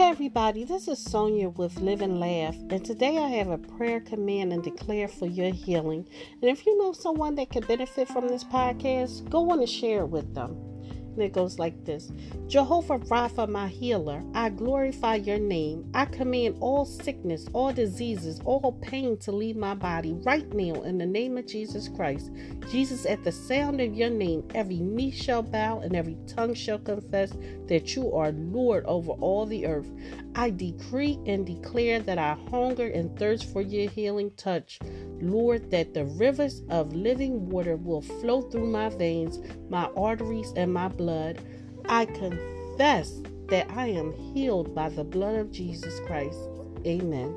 Hey everybody, this is Sonia with Live and Laugh, and today I have a prayer command and declare for your healing. And if you know someone that could benefit from this podcast, go on and share it with them. It goes like this Jehovah Rapha, my healer, I glorify your name. I command all sickness, all diseases, all pain to leave my body right now in the name of Jesus Christ. Jesus, at the sound of your name, every knee shall bow and every tongue shall confess that you are Lord over all the earth. I decree and declare that I hunger and thirst for your healing touch. Lord, that the rivers of living water will flow through my veins, my arteries, and my blood. I confess that I am healed by the blood of Jesus Christ. Amen.